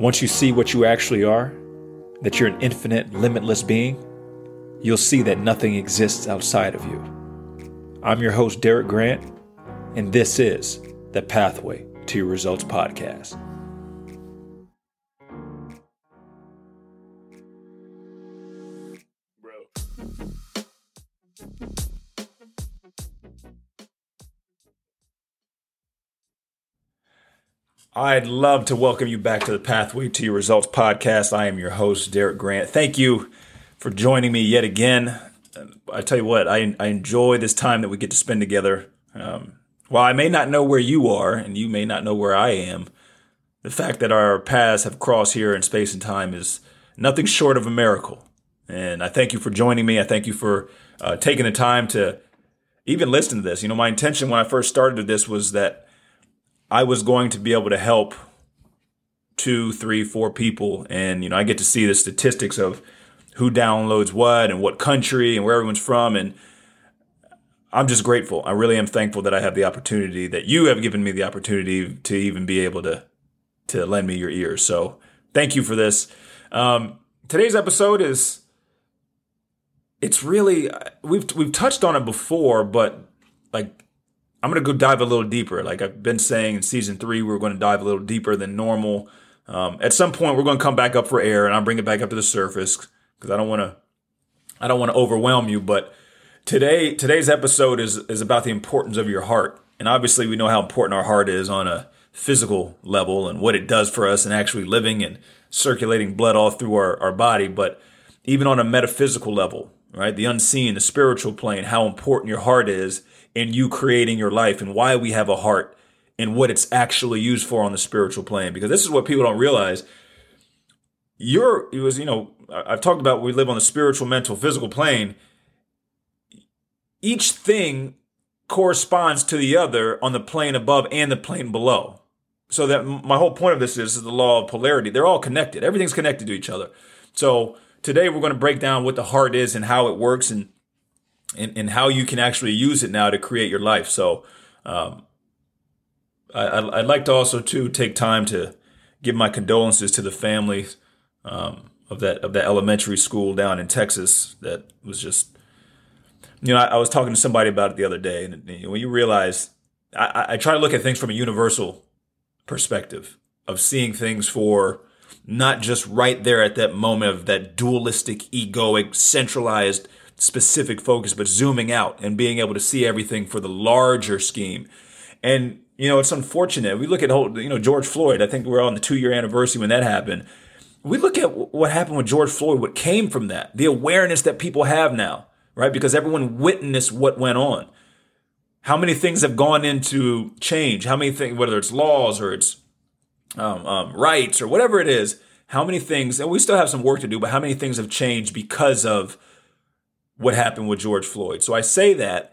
Once you see what you actually are, that you're an infinite, limitless being, you'll see that nothing exists outside of you. I'm your host, Derek Grant, and this is the Pathway to Your Results podcast. I'd love to welcome you back to the Pathway to Your Results podcast. I am your host, Derek Grant. Thank you for joining me yet again. I tell you what, I, I enjoy this time that we get to spend together. Um, while I may not know where you are, and you may not know where I am, the fact that our paths have crossed here in space and time is nothing short of a miracle. And I thank you for joining me. I thank you for uh, taking the time to even listen to this. You know, my intention when I first started this was that I was going to be able to help two, three, four people. And, you know, I get to see the statistics of who downloads what and what country and where everyone's from. And I'm just grateful. I really am thankful that I have the opportunity that you have given me the opportunity to even be able to, to lend me your ears. So thank you for this. Um, today's episode is, it's really, we've, we've touched on it before, but like I'm going to go dive a little deeper. Like I've been saying in season three, we're going to dive a little deeper than normal. Um, at some point, we're going to come back up for air, and I'll bring it back up to the surface because I don't want to, I don't want to overwhelm you. But today, today's episode is is about the importance of your heart, and obviously, we know how important our heart is on a physical level and what it does for us, and actually living and circulating blood all through our, our body. But even on a metaphysical level, right, the unseen, the spiritual plane, how important your heart is in you creating your life and why we have a heart and what it's actually used for on the spiritual plane. Because this is what people don't realize. You're, it was, you know, I've talked about we live on the spiritual, mental, physical plane. Each thing corresponds to the other on the plane above and the plane below. So that my whole point of this is, is the law of polarity. They're all connected. Everything's connected to each other. So today we're going to break down what the heart is and how it works and and, and how you can actually use it now to create your life. So, um, I, would like to also to take time to give my condolences to the family um, of that of that elementary school down in Texas that was just, you know, I, I was talking to somebody about it the other day, and know, when you realize, I, I try to look at things from a universal perspective of seeing things for not just right there at that moment of that dualistic, egoic, centralized specific focus, but zooming out and being able to see everything for the larger scheme. And, you know, it's unfortunate. We look at you know, George Floyd, I think we're on the two year anniversary when that happened. We look at what happened with George Floyd, what came from that, the awareness that people have now, right? Because everyone witnessed what went on. How many things have gone into change? How many things, whether it's laws or it's um, um, rights or whatever it is, how many things, and we still have some work to do, but how many things have changed because of what happened with George Floyd. So I say that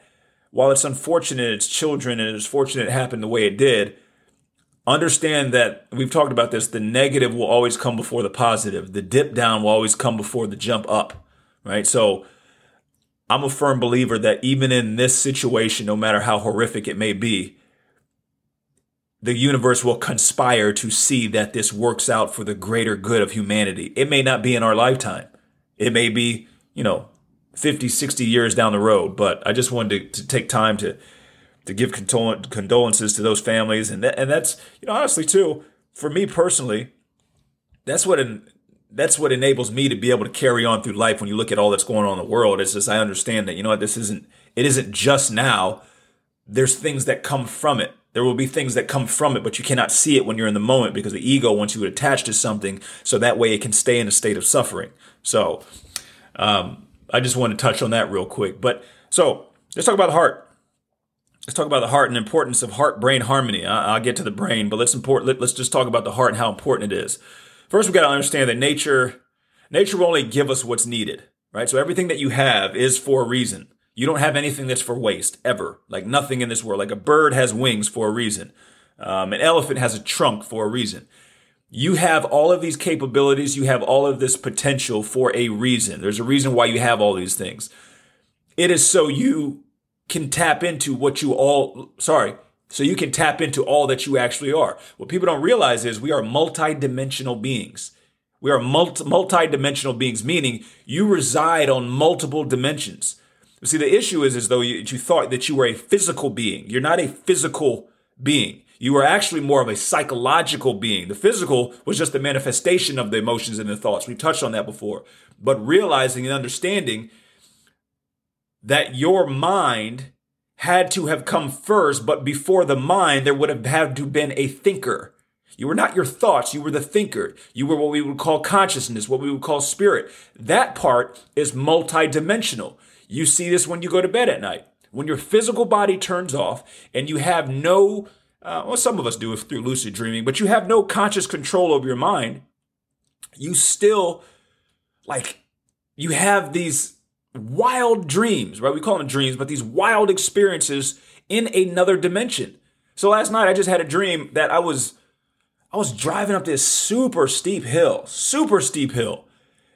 while it's unfortunate it's children and it's fortunate it happened the way it did, understand that we've talked about this the negative will always come before the positive. The dip down will always come before the jump up, right? So I'm a firm believer that even in this situation, no matter how horrific it may be, the universe will conspire to see that this works out for the greater good of humanity. It may not be in our lifetime. It may be, you know, 50, 60 years down the road. But I just wanted to, to take time to to give condol- condolences to those families, and and that's you know honestly too for me personally, that's what an, that's what enables me to be able to carry on through life. When you look at all that's going on in the world, it's just I understand that you know what this isn't it isn't just now. There's things that come from it. There will be things that come from it, but you cannot see it when you're in the moment because the ego wants you to attach to something so that way it can stay in a state of suffering. So, um, I just want to touch on that real quick. But so let's talk about the heart. Let's talk about the heart and the importance of heart brain harmony. I, will get to the brain, but let's import, let, let's just talk about the heart and how important it is. First, we've got to understand that nature, nature will only give us what's needed, right? So everything that you have is for a reason. You don't have anything that's for waste ever. Like nothing in this world. Like a bird has wings for a reason. Um, an elephant has a trunk for a reason you have all of these capabilities, you have all of this potential for a reason. There's a reason why you have all these things. It is so you can tap into what you all, sorry, So you can tap into all that you actually are. What people don't realize is we are multi-dimensional beings. We are multi- multi-dimensional beings, meaning you reside on multiple dimensions. See, the issue is as though you, you thought that you were a physical being. You're not a physical being. You are actually more of a psychological being. The physical was just the manifestation of the emotions and the thoughts. We touched on that before. But realizing and understanding that your mind had to have come first, but before the mind, there would have had to been a thinker. You were not your thoughts, you were the thinker. You were what we would call consciousness, what we would call spirit. That part is multidimensional. You see this when you go to bed at night. When your physical body turns off and you have no, uh, well, some of us do through lucid dreaming, but you have no conscious control over your mind, you still, like, you have these wild dreams, right? We call them dreams, but these wild experiences in another dimension. So last night I just had a dream that I was I was driving up this super steep hill, super steep hill.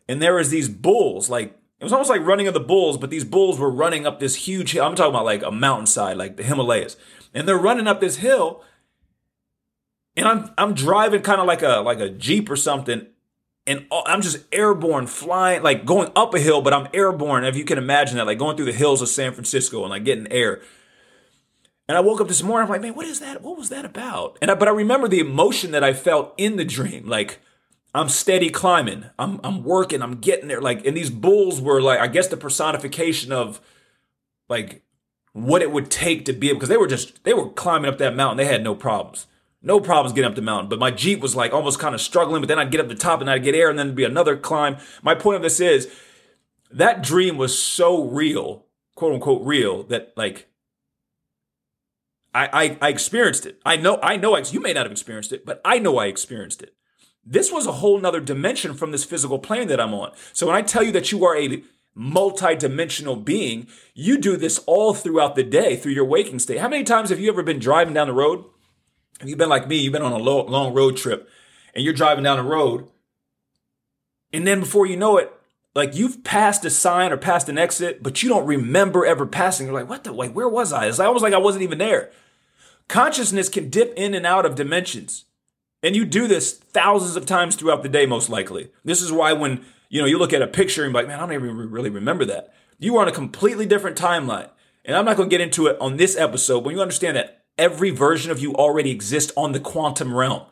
And there was these bulls, like it was almost like running of the bulls, but these bulls were running up this huge hill. I'm talking about like a mountainside, like the Himalayas. And they're running up this hill. And I'm I'm driving kind of like a like a Jeep or something and I'm just airborne, flying, like going up a hill, but I'm airborne. If you can imagine that, like going through the hills of San Francisco and like getting air. And I woke up this morning, I'm like, man, what is that? What was that about? And I, but I remember the emotion that I felt in the dream. Like I'm steady climbing, I'm I'm working, I'm getting there. Like, and these bulls were like, I guess the personification of like what it would take to be able, because they were just they were climbing up that mountain. They had no problems. No problems getting up the mountain, but my Jeep was like almost kind of struggling, but then I'd get up the top and I'd get air and then it'd be another climb. My point of this is that dream was so real, quote unquote real, that like I, I, I experienced it. I know, I know, you may not have experienced it, but I know I experienced it. This was a whole nother dimension from this physical plane that I'm on. So when I tell you that you are a multi-dimensional being, you do this all throughout the day through your waking state. How many times have you ever been driving down the road if you've been like me, you've been on a long, long road trip and you're driving down the road. And then before you know it, like you've passed a sign or passed an exit, but you don't remember ever passing. You're like, what the, like, where was I? It's almost like I wasn't even there. Consciousness can dip in and out of dimensions. And you do this thousands of times throughout the day, most likely. This is why when, you know, you look at a picture and you're like, man, I don't even really remember that. You are on a completely different timeline. And I'm not going to get into it on this episode, but you understand that every version of you already exists on the quantum realm.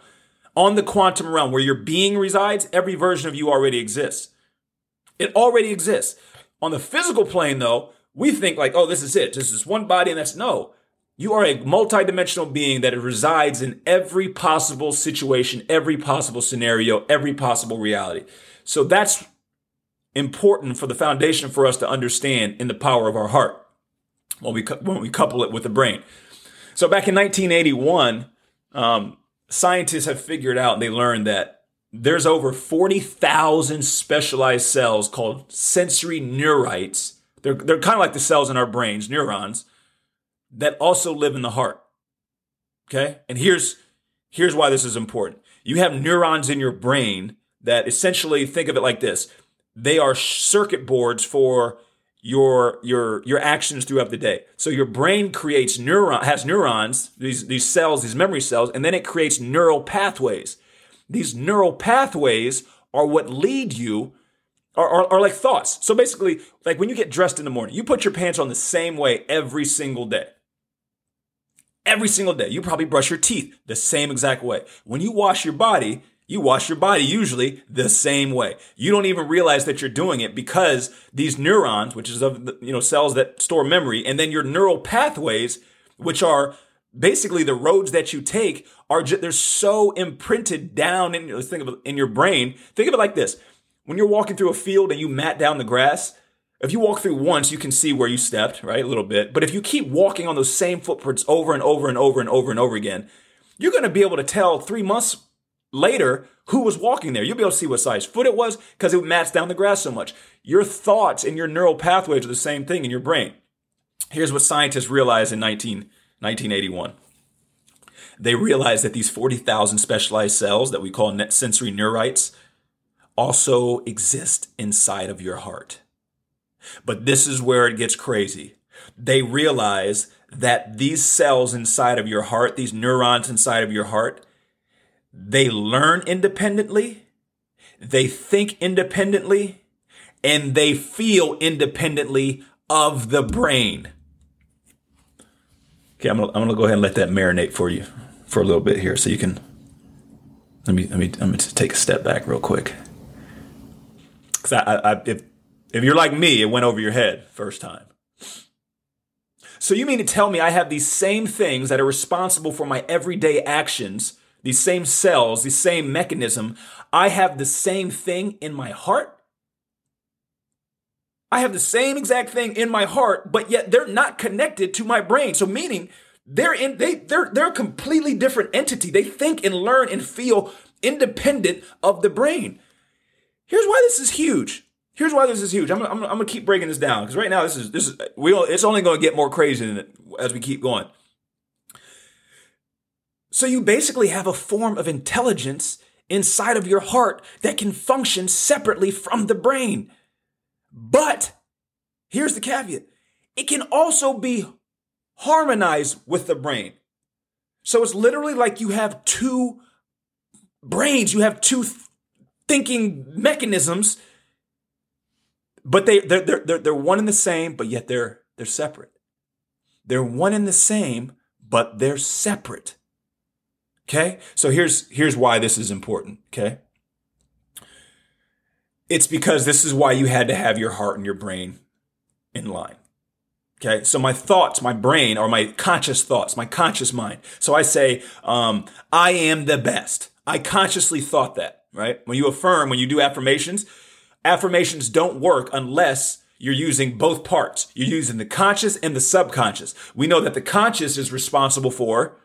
On the quantum realm where your being resides, every version of you already exists. It already exists. On the physical plane, though, we think like, oh, this is it. This is one body, and that's no. You are a multidimensional being that resides in every possible situation, every possible scenario, every possible reality. So that's important for the foundation for us to understand in the power of our heart when we, when we couple it with the brain. So back in 1981, um, scientists have figured out, they learned that there's over 40,000 specialized cells called sensory neurites. They're, they're kind of like the cells in our brains, neurons, that also live in the heart. Okay. And here's, here's why this is important. You have neurons in your brain that essentially think of it like this. They are circuit boards for your your your actions throughout the day. So your brain creates neuron has neurons, these these cells, these memory cells, and then it creates neural pathways. These neural pathways are what lead you are, are, are, like thoughts. So basically, like when you get dressed in the morning, you put your pants on the same way every single day. Every single day. You probably brush your teeth the same exact way. When you wash your body, you wash your body usually the same way. You don't even realize that you're doing it because these neurons, which is of the, you know cells that store memory, and then your neural pathways, which are basically the roads that you take, are just, they're so imprinted down in let's think of it, in your brain. Think of it like this: when you're walking through a field and you mat down the grass. If you walk through once, you can see where you stepped, right? A little bit. But if you keep walking on those same footprints over and over and over and over and over again, you're going to be able to tell three months later who was walking there. You'll be able to see what size foot it was because it mats down the grass so much. Your thoughts and your neural pathways are the same thing in your brain. Here's what scientists realized in 19, 1981. They realized that these 40,000 specialized cells that we call net sensory neurites also exist inside of your heart. But this is where it gets crazy. They realize that these cells inside of your heart, these neurons inside of your heart, they learn independently, they think independently, and they feel independently of the brain. Okay, I'm gonna, I'm gonna go ahead and let that marinate for you for a little bit here so you can let me let me I'm gonna take a step back real quick. Cause I, I, if if you're like me, it went over your head first time. So you mean to tell me I have these same things that are responsible for my everyday actions, these same cells, the same mechanism, I have the same thing in my heart? I have the same exact thing in my heart, but yet they're not connected to my brain. So meaning they're in they they're they're a completely different entity. They think and learn and feel independent of the brain. Here's why this is huge. Here's why this is huge. I'm, I'm, I'm gonna keep breaking this down because right now this is this is we it's only gonna get more crazy as we keep going. So you basically have a form of intelligence inside of your heart that can function separately from the brain. But here's the caveat: it can also be harmonized with the brain. So it's literally like you have two brains, you have two th- thinking mechanisms but they they're, they're they're one and the same, but yet they're they're separate. They're one and the same, but they're separate. Okay? So here's here's why this is important, okay? It's because this is why you had to have your heart and your brain in line. Okay, so my thoughts, my brain, or my conscious thoughts, my conscious mind. So I say, um, I am the best. I consciously thought that, right? When you affirm, when you do affirmations, affirmations don't work unless you're using both parts. You're using the conscious and the subconscious. We know that the conscious is responsible for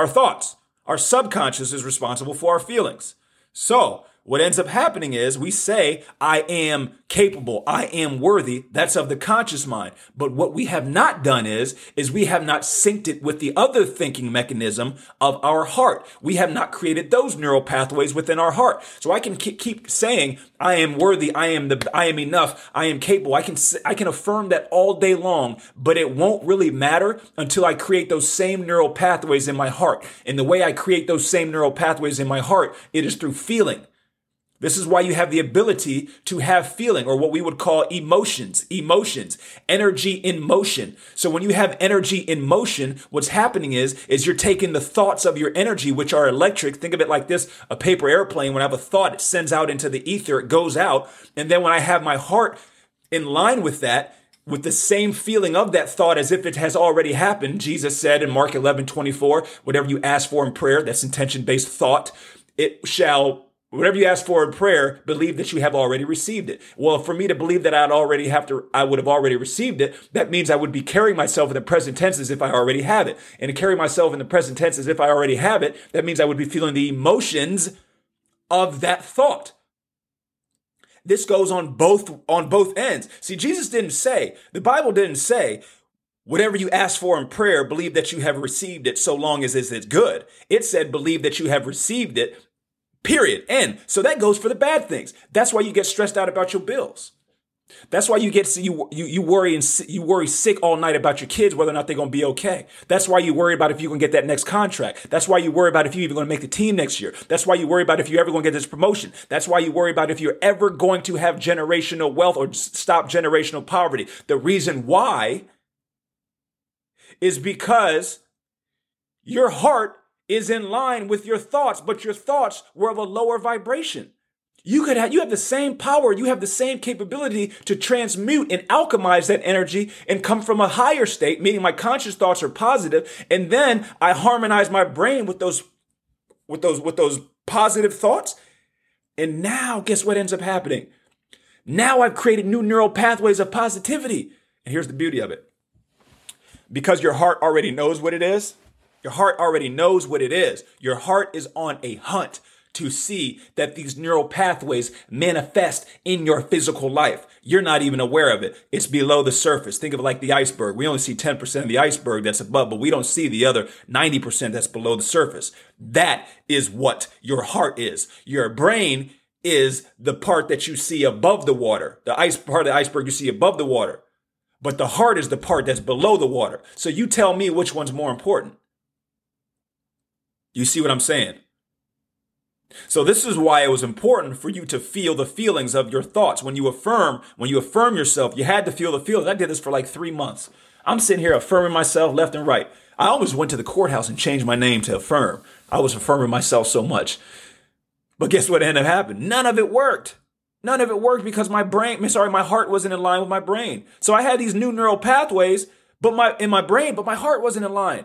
our thoughts. Our subconscious is responsible for our feelings. So what ends up happening is we say, I am capable, I am worthy. That's of the conscious mind. But what we have not done is, is we have not synced it with the other thinking mechanism of our heart. We have not created those neural pathways within our heart. So I can keep saying, I am worthy, I am the, I am enough, I am capable. I can, I can affirm that all day long, but it won't really matter until I create those same neural pathways in my heart. And the way I create those same neural pathways in my heart, it is through feeling. This is why you have the ability to have feeling or what we would call emotions, emotions, energy in motion. So when you have energy in motion, what's happening is, is you're taking the thoughts of your energy, which are electric. Think of it like this, a paper airplane. When I have a thought, it sends out into the ether, it goes out. And then when I have my heart in line with that, with the same feeling of that thought as if it has already happened. Jesus said in Mark 11, 24, whatever you ask for in prayer, that's intention based thought, it shall Whatever you ask for in prayer, believe that you have already received it. Well, for me to believe that I'd already have to, I would have already received it, that means I would be carrying myself in the present tense as if I already have it. And to carry myself in the present tense as if I already have it, that means I would be feeling the emotions of that thought. This goes on both, on both ends. See, Jesus didn't say, the Bible didn't say, Whatever you ask for in prayer, believe that you have received it so long as it's good. It said, believe that you have received it Period. And So that goes for the bad things. That's why you get stressed out about your bills. That's why you get you you you worry and you worry sick all night about your kids whether or not they're going to be okay. That's why you worry about if you're going to get that next contract. That's why you worry about if you're even going to make the team next year. That's why you worry about if you're ever going to get this promotion. That's why you worry about if you're ever going to have generational wealth or stop generational poverty. The reason why is because your heart is in line with your thoughts, but your thoughts were of a lower vibration. You could have, you have the same power, you have the same capability to transmute and alchemize that energy and come from a higher state, meaning my conscious thoughts are positive, and then I harmonize my brain with those, with those, with those positive thoughts. And now guess what ends up happening? Now I've created new neural pathways of positivity. And here's the beauty of it. Because your heart already knows what it is, your heart already knows what it is. Your heart is on a hunt to see that these neural pathways manifest in your physical life. You're not even aware of it. It's below the surface. Think of it like the iceberg. We only see 10% of the iceberg that's above, but we don't see the other 90% that's below the surface. That is what your heart is. Your brain is the part that you see above the water, the ice part of the iceberg you see above the water. but the heart is the part that's below the water. So you tell me which one's more important. You see what I'm saying? So this is why it was important for you to feel the feelings of your thoughts. When you affirm, when you affirm yourself, you had to feel the feelings. I did this for like three months. I'm sitting here affirming myself left and right. I almost went to the courthouse and changed my name to affirm. I was affirming myself so much. But guess what ended up happening? None of it worked. None of it worked because my brain, sorry, my heart wasn't in line with my brain. So I had these new neural pathways, but my in my brain, but my heart wasn't in line.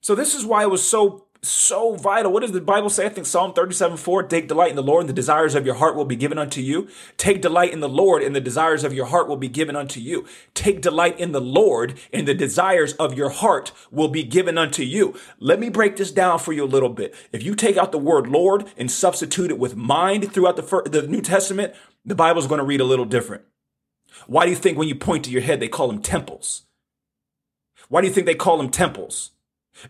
So this is why it was so so vital. What does the Bible say? I think Psalm 37 4 Take delight in the Lord, and the desires of your heart will be given unto you. Take delight in the Lord, and the desires of your heart will be given unto you. Take delight in the Lord, and the desires of your heart will be given unto you. Let me break this down for you a little bit. If you take out the word Lord and substitute it with mind throughout the, first, the New Testament, the Bible is going to read a little different. Why do you think when you point to your head, they call them temples? Why do you think they call them temples?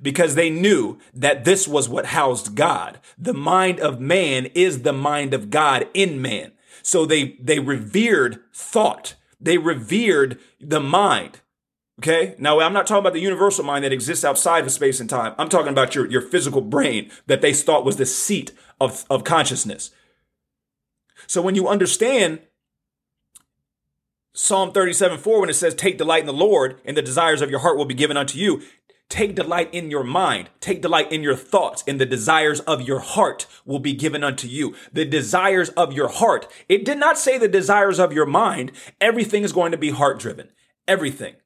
Because they knew that this was what housed God. The mind of man is the mind of God in man. So they, they revered thought. They revered the mind. Okay. Now I'm not talking about the universal mind that exists outside of space and time. I'm talking about your, your physical brain that they thought was the seat of, of consciousness. So when you understand Psalm 37 4, when it says, Take delight in the Lord, and the desires of your heart will be given unto you, Take delight in your mind. Take delight in your thoughts, and the desires of your heart will be given unto you. The desires of your heart. It did not say the desires of your mind. Everything is going to be heart driven. Everything.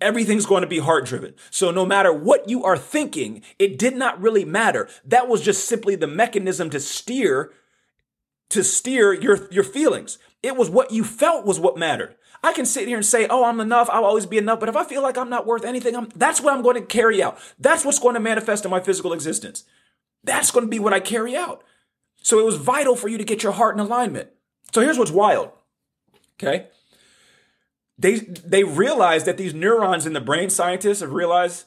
Everything's going to be heart driven. So no matter what you are thinking, it did not really matter. That was just simply the mechanism to steer, to steer your, your feelings. It was what you felt was what mattered. I can sit here and say, oh, I'm enough. I'll always be enough. But if I feel like I'm not worth anything, I'm, that's what I'm going to carry out. That's what's going to manifest in my physical existence. That's going to be what I carry out. So it was vital for you to get your heart in alignment. So here's what's wild. Okay. They, they realized that these neurons in the brain, scientists have realized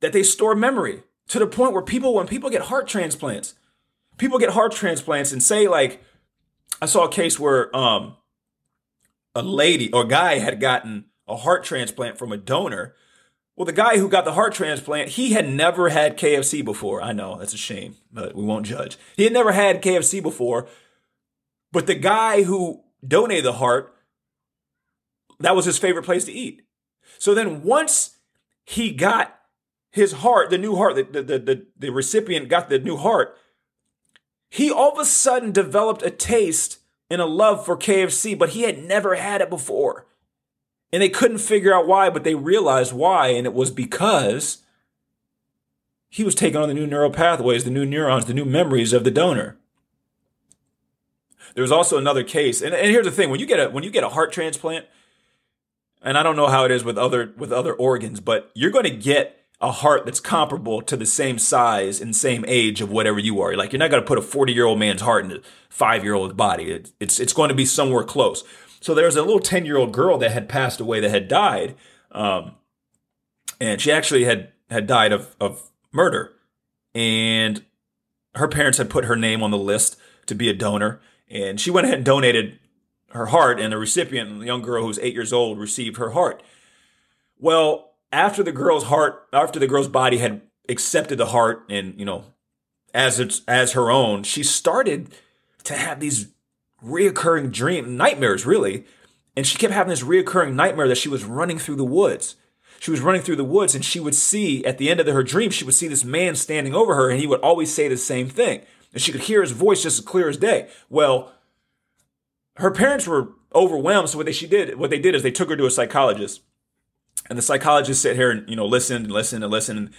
that they store memory to the point where people, when people get heart transplants, people get heart transplants and say like, I saw a case where um, a lady or guy had gotten a heart transplant from a donor. Well, the guy who got the heart transplant, he had never had KFC before. I know that's a shame, but we won't judge. He had never had KFC before. But the guy who donated the heart, that was his favorite place to eat. So then once he got his heart, the new heart, the, the, the, the recipient got the new heart, he all of a sudden developed a taste and a love for KFC, but he had never had it before. And they couldn't figure out why, but they realized why, and it was because he was taking on the new neural pathways, the new neurons, the new memories of the donor. There was also another case, and, and here's the thing: when you get a when you get a heart transplant, and I don't know how it is with other with other organs, but you're going to get a heart that's comparable to the same size and same age of whatever you are. Like you're not going to put a 40 year old man's heart in a five year old body. It, it's it's going to be somewhere close. So there's a little 10 year old girl that had passed away that had died, um, and she actually had had died of of murder, and her parents had put her name on the list to be a donor, and she went ahead and donated her heart, and the recipient, a young girl who's eight years old, received her heart. Well, after the girl's heart, after the girl's body had accepted the heart and, you know, as it's as her own, she started to have these reoccurring dream nightmares, really. And she kept having this reoccurring nightmare that she was running through the woods. She was running through the woods and she would see at the end of her dream, she would see this man standing over her and he would always say the same thing. And she could hear his voice just as clear as day. Well, her parents were overwhelmed. So what they she did, what they did is they took her to a psychologist and the psychologist sit here and, you know, listen and listen and listen.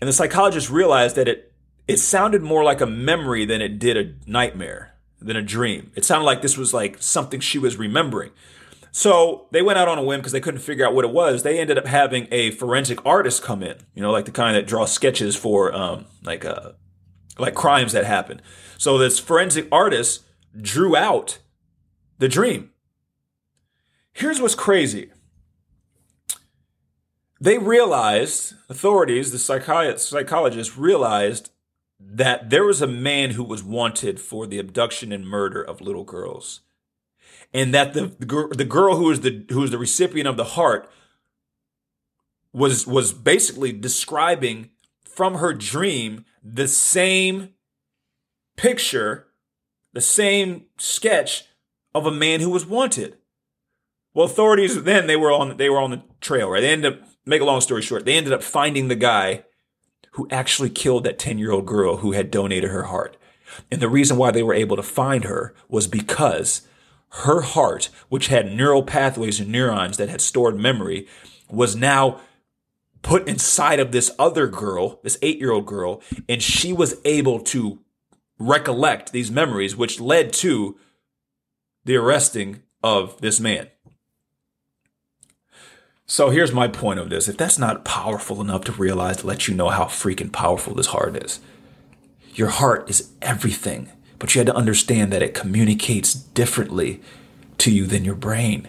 And the psychologist realized that it, it sounded more like a memory than it did a nightmare, than a dream. It sounded like this was like something she was remembering. So they went out on a whim because they couldn't figure out what it was. They ended up having a forensic artist come in, you know, like the kind that draws sketches for um, like uh, like crimes that happen. So this forensic artist drew out the dream. Here's what's crazy they realized, authorities, the psychi- psychologists realized that there was a man who was wanted for the abduction and murder of little girls. and that the the girl who was the who was the recipient of the heart was was basically describing from her dream the same picture, the same sketch of a man who was wanted. Well, authorities then they were on they were on the trail, right? They ended up make a long story short, they ended up finding the guy who actually killed that 10-year-old girl who had donated her heart. And the reason why they were able to find her was because her heart, which had neural pathways and neurons that had stored memory, was now put inside of this other girl, this eight year old girl, and she was able to recollect these memories, which led to the arresting of this man. So here's my point of this. If that's not powerful enough to realize to let you know how freaking powerful this heart is, your heart is everything, but you had to understand that it communicates differently to you than your brain.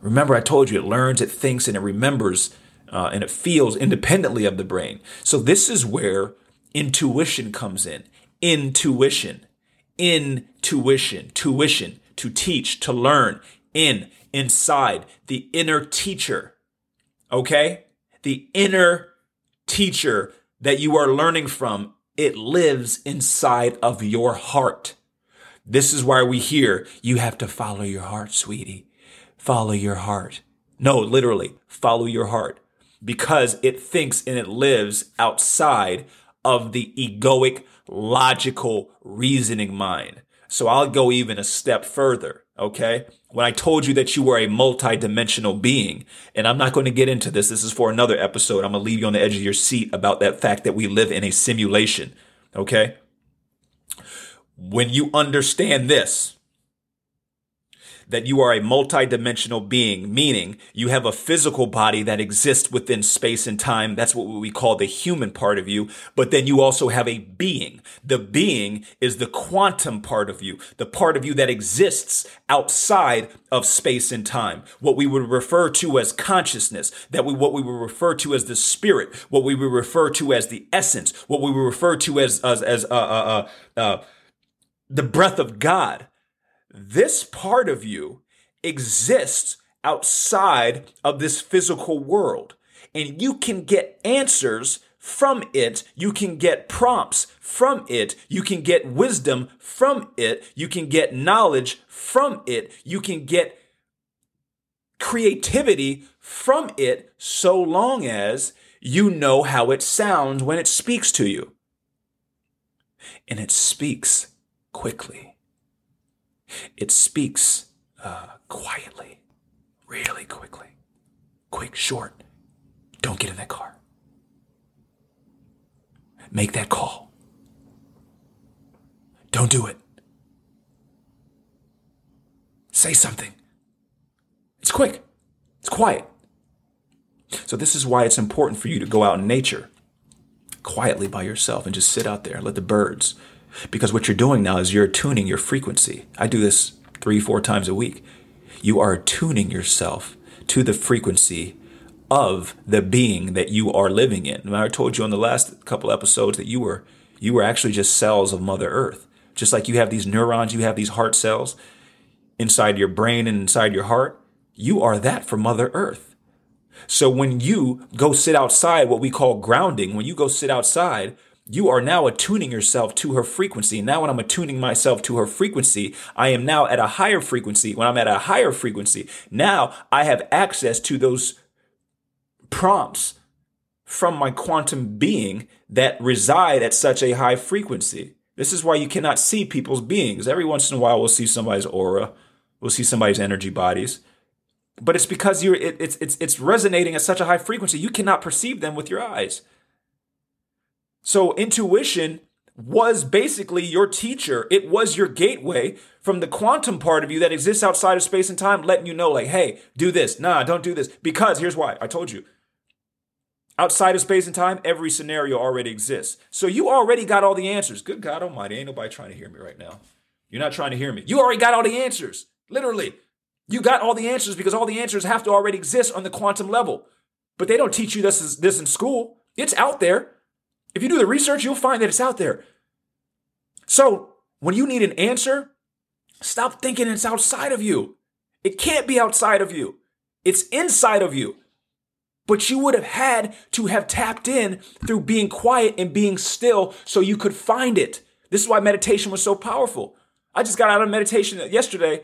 Remember, I told you it learns, it thinks, and it remembers, uh, and it feels independently of the brain. So this is where intuition comes in. Intuition, intuition, tuition, to teach, to learn, in, inside, the inner teacher okay? The inner teacher that you are learning from, it lives inside of your heart. This is why we hear you have to follow your heart, sweetie. Follow your heart. No, literally, follow your heart because it thinks and it lives outside of the egoic, logical, reasoning mind. So I'll go even a step further. Okay. When I told you that you were a multidimensional being, and I'm not going to get into this. This is for another episode. I'm going to leave you on the edge of your seat about that fact that we live in a simulation. Okay. When you understand this, that you are a multidimensional being, meaning you have a physical body that exists within space and time. That's what we call the human part of you. But then you also have a being. The being is the quantum part of you, the part of you that exists outside of space and time. What we would refer to as consciousness, that we, what we would refer to as the spirit, what we would refer to as the essence, what we would refer to as, as, as, uh, uh, uh, uh the breath of God this part of you exists outside of this physical world. And you can get answers from it. You can get prompts from it. You can get wisdom from it. You can get knowledge from it. You can get creativity from it so long as you know how it sounds when it speaks to you. And it speaks quickly. It speaks uh, quietly, really quickly. Quick, short. Don't get in that car. Make that call. Don't do it. Say something. It's quick. It's quiet. So, this is why it's important for you to go out in nature quietly by yourself and just sit out there, let the birds, because what you're doing now is you're tuning your frequency. I do this three, four times a week. You are tuning yourself to the frequency of the being that you are living in. And I told you on the last couple episodes that you were you were actually just cells of Mother Earth. Just like you have these neurons, you have these heart cells inside your brain and inside your heart. You are that for Mother Earth. So when you go sit outside, what we call grounding, when you go sit outside, you are now attuning yourself to her frequency. Now, when I'm attuning myself to her frequency, I am now at a higher frequency. When I'm at a higher frequency, now I have access to those prompts from my quantum being that reside at such a high frequency. This is why you cannot see people's beings. Every once in a while, we'll see somebody's aura, we'll see somebody's energy bodies. But it's because you're it, it's it's it's resonating at such a high frequency, you cannot perceive them with your eyes. So intuition was basically your teacher. It was your gateway from the quantum part of you that exists outside of space and time, letting you know, like, hey, do this. Nah, don't do this. Because here's why I told you. Outside of space and time, every scenario already exists. So you already got all the answers. Good God Almighty, ain't nobody trying to hear me right now. You're not trying to hear me. You already got all the answers. Literally. You got all the answers because all the answers have to already exist on the quantum level. But they don't teach you this, this in school. It's out there. If you do the research, you'll find that it's out there. So when you need an answer, Stop thinking it's outside of you. It can't be outside of you. It's inside of you. But you would have had to have tapped in through being quiet and being still so you could find it. This is why meditation was so powerful. I just got out of meditation yesterday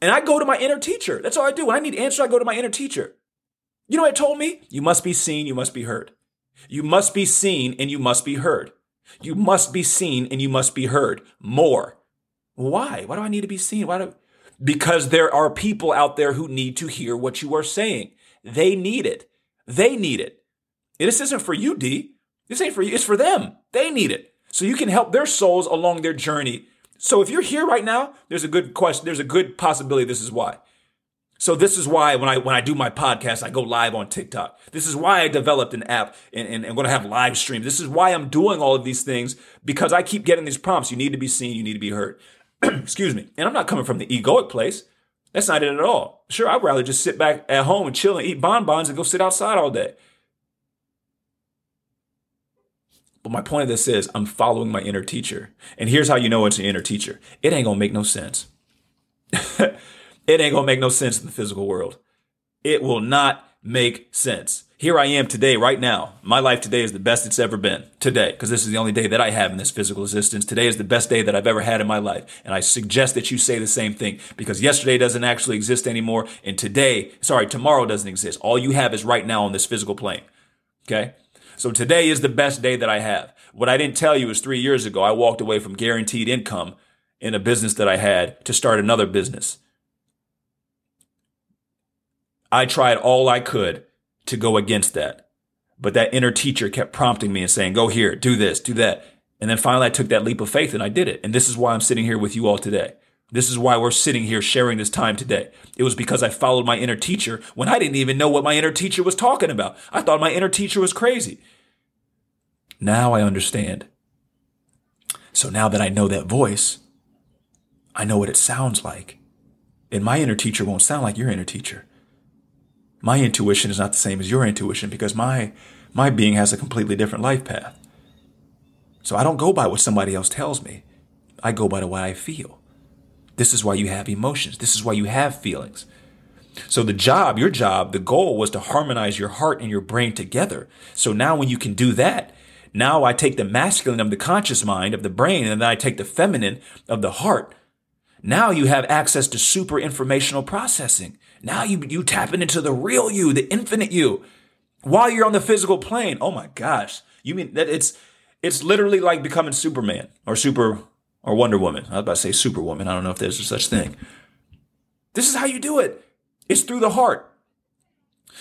and I go to my inner teacher. That's all I do. When I need answers, I go to my inner teacher. You know what it told me? You must be seen, you must be heard. You must be seen and you must be heard. You must be seen and you must be heard more. Why? Why do I need to be seen? Why do because there are people out there who need to hear what you are saying. They need it. They need it. This isn't for you, D. This ain't for you. It's for them. They need it. So you can help their souls along their journey. So if you're here right now, there's a good question. There's a good possibility this is why. So this is why when I when I do my podcast, I go live on TikTok. This is why I developed an app and, and I'm going to have live streams. This is why I'm doing all of these things because I keep getting these prompts. You need to be seen. You need to be heard. Excuse me. And I'm not coming from the egoic place. That's not it at all. Sure, I'd rather just sit back at home and chill and eat bonbons and go sit outside all day. But my point of this is I'm following my inner teacher. And here's how you know it's an inner teacher. It ain't gonna make no sense. it ain't gonna make no sense in the physical world. It will not make sense. Here I am today, right now. My life today is the best it's ever been. Today, because this is the only day that I have in this physical existence. Today is the best day that I've ever had in my life. And I suggest that you say the same thing because yesterday doesn't actually exist anymore. And today, sorry, tomorrow doesn't exist. All you have is right now on this physical plane. Okay. So today is the best day that I have. What I didn't tell you is three years ago, I walked away from guaranteed income in a business that I had to start another business. I tried all I could to go against that. But that inner teacher kept prompting me and saying, go here, do this, do that. And then finally I took that leap of faith and I did it. And this is why I'm sitting here with you all today. This is why we're sitting here sharing this time today. It was because I followed my inner teacher when I didn't even know what my inner teacher was talking about. I thought my inner teacher was crazy. Now I understand. So now that I know that voice, I know what it sounds like. And my inner teacher won't sound like your inner teacher my intuition is not the same as your intuition because my my being has a completely different life path. So I don't go by what somebody else tells me. I go by the way I feel. This is why you have emotions. This is why you have feelings. So the job, your job, the goal was to harmonize your heart and your brain together. So now when you can do that, now I take the masculine of the conscious mind of the brain and then I take the feminine of the heart. Now you have access to super informational processing. Now you, you tapping into the real you, the infinite you, while you're on the physical plane. Oh my gosh. You mean that it's, it's literally like becoming Superman or super or Wonder Woman. I was about to say Superwoman. I don't know if there's such thing. This is how you do it. It's through the heart.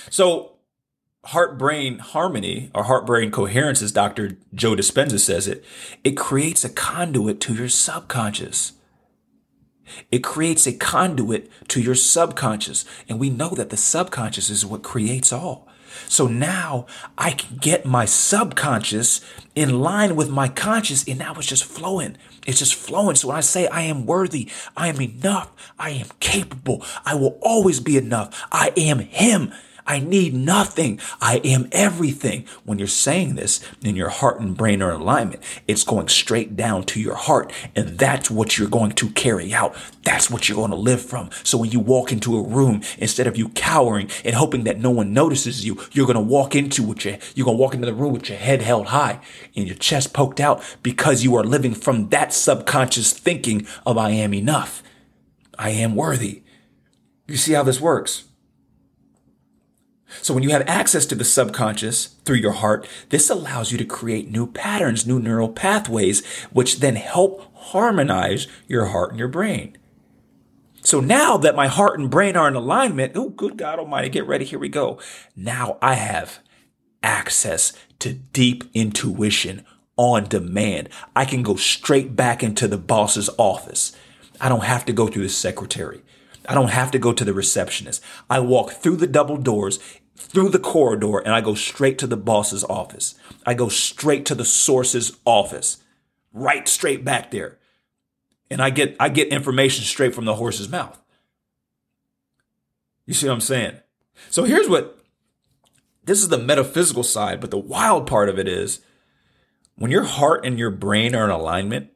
So heart brain harmony or heart brain coherence, as Dr. Joe Dispenza says it, it creates a conduit to your subconscious. It creates a conduit to your subconscious. And we know that the subconscious is what creates all. So now I can get my subconscious in line with my conscious, and now it's just flowing. It's just flowing. So when I say I am worthy, I am enough, I am capable, I will always be enough, I am Him. I need nothing. I am everything. When you're saying this and your heart and brain are in alignment, it's going straight down to your heart. And that's what you're going to carry out. That's what you're going to live from. So when you walk into a room, instead of you cowering and hoping that no one notices you, you're going to walk into with your, you're going to walk into the room with your head held high and your chest poked out because you are living from that subconscious thinking of I am enough. I am worthy. You see how this works? So when you have access to the subconscious through your heart, this allows you to create new patterns, new neural pathways, which then help harmonize your heart and your brain. So now that my heart and brain are in alignment, oh, good God Almighty, get ready. Here we go. Now I have access to deep intuition on demand. I can go straight back into the boss's office. I don't have to go through the secretary. I don't have to go to the receptionist. I walk through the double doors through the corridor and I go straight to the boss's office. I go straight to the source's office, right straight back there. And I get I get information straight from the horse's mouth. You see what I'm saying? So here's what this is the metaphysical side, but the wild part of it is when your heart and your brain are in alignment,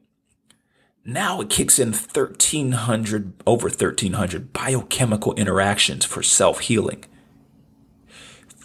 now it kicks in 1300 over 1300 biochemical interactions for self-healing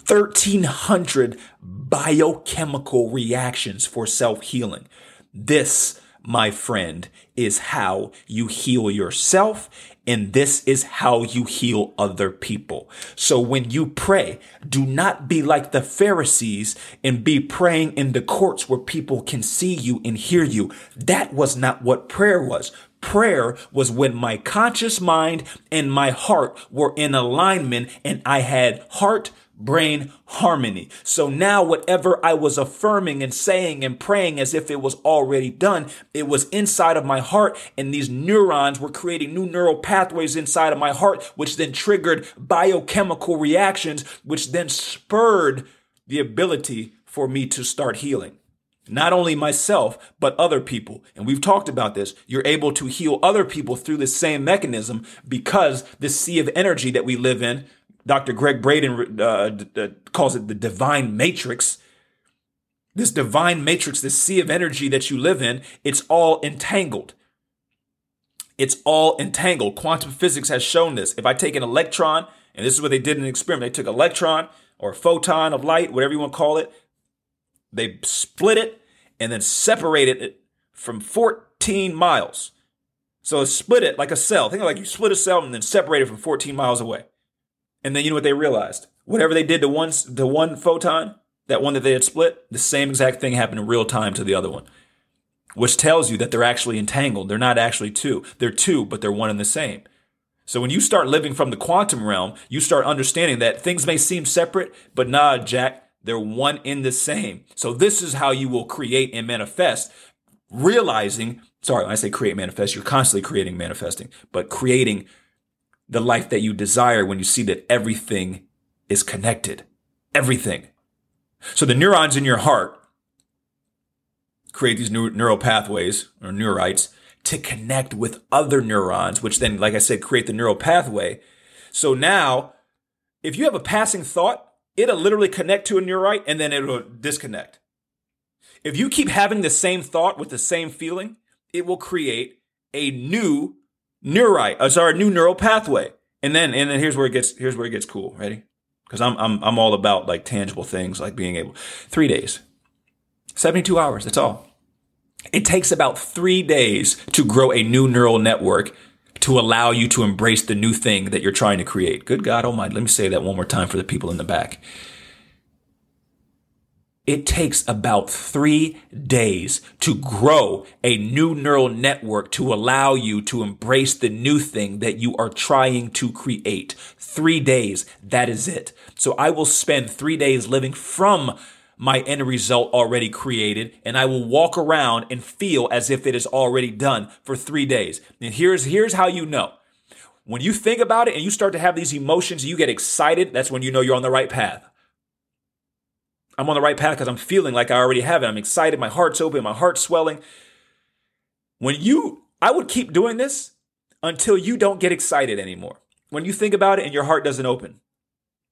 1300 biochemical reactions for self-healing this my friend is how you heal yourself and this is how you heal other people. So when you pray, do not be like the Pharisees and be praying in the courts where people can see you and hear you. That was not what prayer was. Prayer was when my conscious mind and my heart were in alignment and I had heart, brain harmony. So now whatever I was affirming and saying and praying as if it was already done, it was inside of my heart and these neurons were creating new neural pathways inside of my heart, which then triggered biochemical reactions, which then spurred the ability for me to start healing. Not only myself, but other people. And we've talked about this. You're able to heal other people through the same mechanism because the sea of energy that we live in Dr. Gregg Braden uh, d- d- calls it the divine matrix. This divine matrix, this sea of energy that you live in, it's all entangled. It's all entangled. Quantum physics has shown this. If I take an electron, and this is what they did in an experiment, they took an electron or a photon of light, whatever you want to call it, they split it and then separated it from 14 miles. So split it like a cell. Think of like you split a cell and then separate it from 14 miles away. And then you know what they realized? Whatever they did to one, to one photon, that one that they had split, the same exact thing happened in real time to the other one, which tells you that they're actually entangled. They're not actually two. They're two, but they're one and the same. So when you start living from the quantum realm, you start understanding that things may seem separate, but nah, Jack, they're one in the same. So this is how you will create and manifest, realizing, sorry, when I say create manifest, you're constantly creating manifesting, but creating the life that you desire when you see that everything is connected. Everything. So the neurons in your heart create these new neural pathways or neurites to connect with other neurons, which then, like I said, create the neural pathway. So now, if you have a passing thought, it'll literally connect to a neurite and then it'll disconnect. If you keep having the same thought with the same feeling, it will create a new neurite, uh, sorry, new neural pathway. And then, and then here's where it gets, here's where it gets cool. Ready? Cause I'm, I'm, I'm all about like tangible things, like being able, three days, 72 hours. That's all. It takes about three days to grow a new neural network to allow you to embrace the new thing that you're trying to create. Good God Almighty. Let me say that one more time for the people in the back. It takes about three days to grow a new neural network to allow you to embrace the new thing that you are trying to create. Three days. That is it. So I will spend three days living from my end result already created and I will walk around and feel as if it is already done for three days. And here's, here's how you know. When you think about it and you start to have these emotions, you get excited. That's when you know you're on the right path. I'm on the right path because I'm feeling like I already have it. I'm excited. My heart's open. My heart's swelling. When you, I would keep doing this until you don't get excited anymore. When you think about it and your heart doesn't open,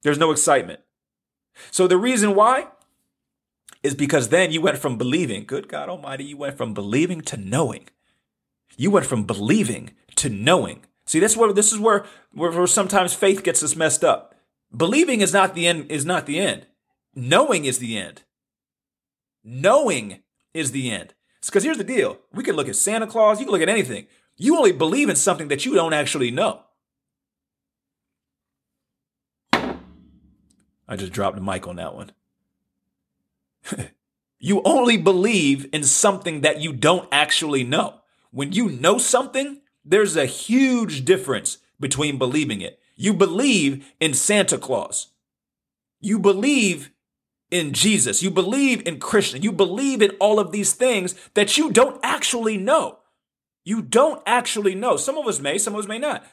there's no excitement. So the reason why is because then you went from believing, good God Almighty, you went from believing to knowing. You went from believing to knowing. See, that's where this is where, where, where sometimes faith gets us messed up. Believing is not the end, is not the end. Knowing is the end. Knowing is the end. Because here's the deal. We can look at Santa Claus, you can look at anything. You only believe in something that you don't actually know. I just dropped the mic on that one. you only believe in something that you don't actually know. When you know something, there's a huge difference between believing it. You believe in Santa Claus. You believe in Jesus. You believe in Christian. You believe in all of these things that you don't actually know. You don't actually know. Some of us may, some of us may not.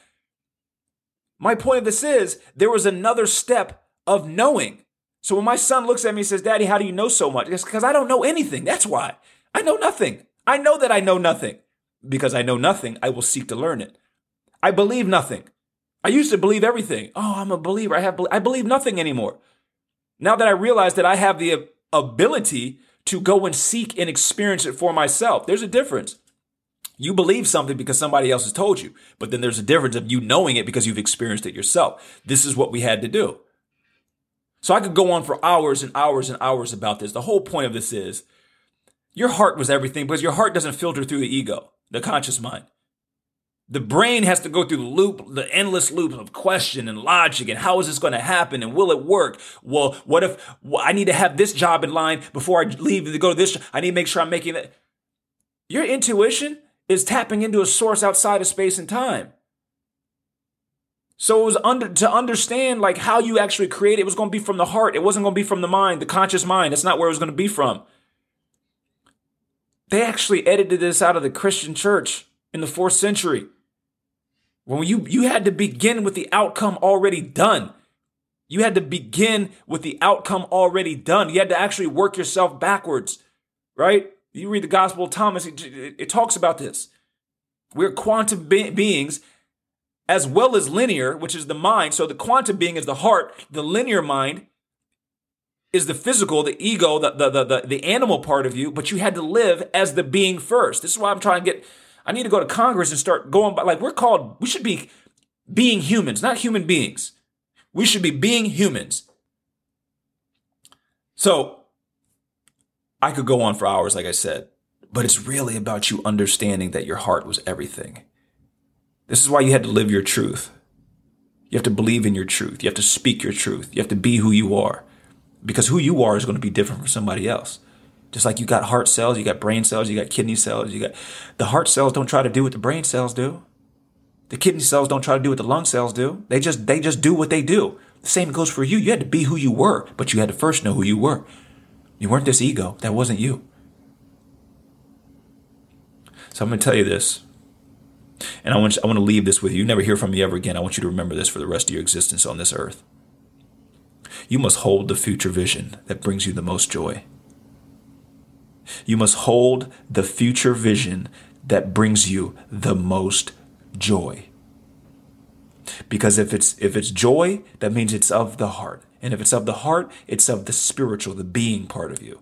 My point of this is there was another step of knowing. So when my son looks at me and says, Daddy, how do you know so much? It's because I don't know anything. That's why. I know nothing. I know that I know nothing. Because I know nothing, I will seek to learn it. I believe nothing. I used to believe everything. Oh, I'm a believer. I have I believe nothing anymore. Now that I realize that I have the ability to go and seek and experience it for myself, there's a difference. You believe something because somebody else has told you, but then there's a difference of you knowing it because you've experienced it yourself. This is what we had to do. So I could go on for hours and hours and hours about this. The whole point of this is your heart was everything because your heart doesn't filter through the ego, the conscious mind. The brain has to go through the loop, the endless loop of question and logic and how is this going to happen and will it work? Well, what if well, I need to have this job in line before I leave to go to this? I need to make sure I'm making it. Your intuition is tapping into a source outside of space and time. So it was under to understand like how you actually create it, it was going to be from the heart. It wasn't going to be from the mind, the conscious mind. That's not where it was going to be from. They actually edited this out of the Christian church in the fourth century. When you you had to begin with the outcome already done. You had to begin with the outcome already done. You had to actually work yourself backwards, right? You read the Gospel of Thomas, it, it, it talks about this. We're quantum be- beings as well as linear, which is the mind. So the quantum being is the heart, the linear mind is the physical, the ego, the, the, the, the, the animal part of you, but you had to live as the being first. This is why I'm trying to get, I need to go to Congress and start going by, like, we're called, we should be being humans, not human beings. We should be being humans. So I could go on for hours, like I said, but it's really about you understanding that your heart was everything. This is why you had to live your truth. You have to believe in your truth. You have to speak your truth. You have to be who you are because who you are is going to be different from somebody else. Just like you got heart cells, you got brain cells, you got kidney cells, you got the heart cells don't try to do what the brain cells do. The kidney cells don't try to do what the lung cells do. They just they just do what they do. The same goes for you. You had to be who you were, but you had to first know who you were. You weren't this ego. That wasn't you. So I'm going to tell you this. And I want, I want to leave this with you. You never hear from me ever again. I want you to remember this for the rest of your existence on this earth. You must hold the future vision that brings you the most joy. You must hold the future vision that brings you the most joy. Because if it's if it's joy, that means it's of the heart. And if it's of the heart, it's of the spiritual, the being part of you.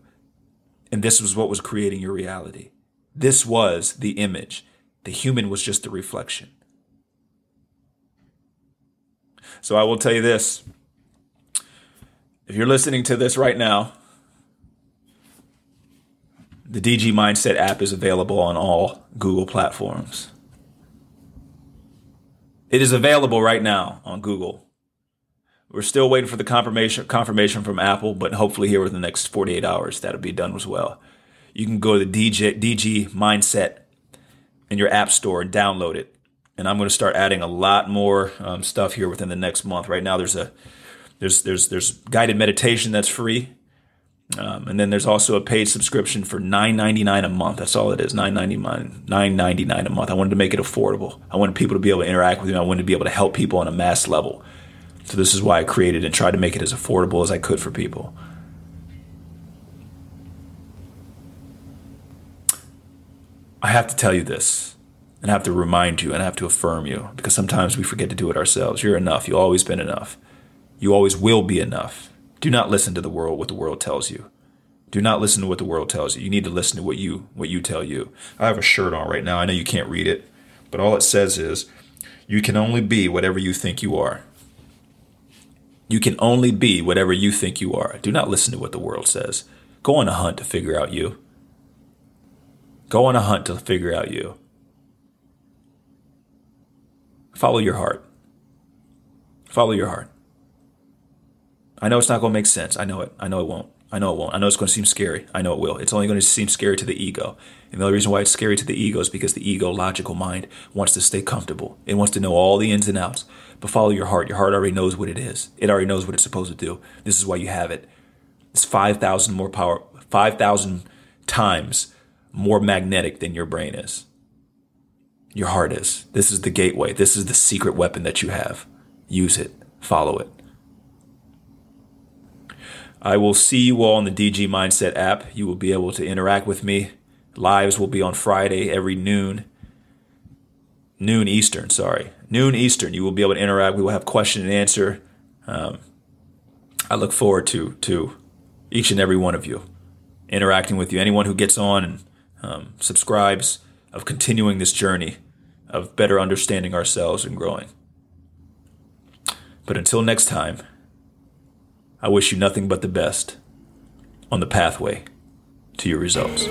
And this was what was creating your reality. This was the image. The human was just the reflection. So I will tell you this. If you're listening to this right now, the DG Mindset app is available on all Google platforms. It is available right now on Google. We're still waiting for the confirmation confirmation from Apple, but hopefully here within the next 48 hours that'll be done as well. You can go to the DJ, DG Mindset in your app store and download it. And I'm going to start adding a lot more um, stuff here within the next month. Right now, there's a there's there's there's guided meditation that's free, um, and then there's also a paid subscription for $9.99 a month. That's all it is, $9.99 $9.99 a month. I wanted to make it affordable. I wanted people to be able to interact with me. I wanted to be able to help people on a mass level. So this is why I created and tried to make it as affordable as I could for people. I have to tell you this, and I have to remind you, and I have to affirm you, because sometimes we forget to do it ourselves. You're enough. You've always been enough. You always will be enough. Do not listen to the world, what the world tells you. Do not listen to what the world tells you. You need to listen to what you what you tell you. I have a shirt on right now. I know you can't read it, but all it says is you can only be whatever you think you are. You can only be whatever you think you are. Do not listen to what the world says. Go on a hunt to figure out you. Go on a hunt to figure out you. Follow your heart. Follow your heart. I know it's not going to make sense. I know it. I know it won't. I know it won't. I know it's going to seem scary. I know it will. It's only going to seem scary to the ego. And the only reason why it's scary to the ego is because the ego, logical mind, wants to stay comfortable. It wants to know all the ins and outs. But follow your heart. Your heart already knows what it is. It already knows what it's supposed to do. This is why you have it. It's 5,000 more power, 5,000 times more magnetic than your brain is. Your heart is. This is the gateway. This is the secret weapon that you have. Use it. Follow it. I will see you all on the DG Mindset app. You will be able to interact with me. Lives will be on Friday every noon. Noon Eastern, sorry. Noon Eastern. You will be able to interact. We will have question and answer. Um, I look forward to to each and every one of you interacting with you. Anyone who gets on and um, subscribes, of continuing this journey of better understanding ourselves and growing. But until next time, I wish you nothing but the best on the pathway to your results.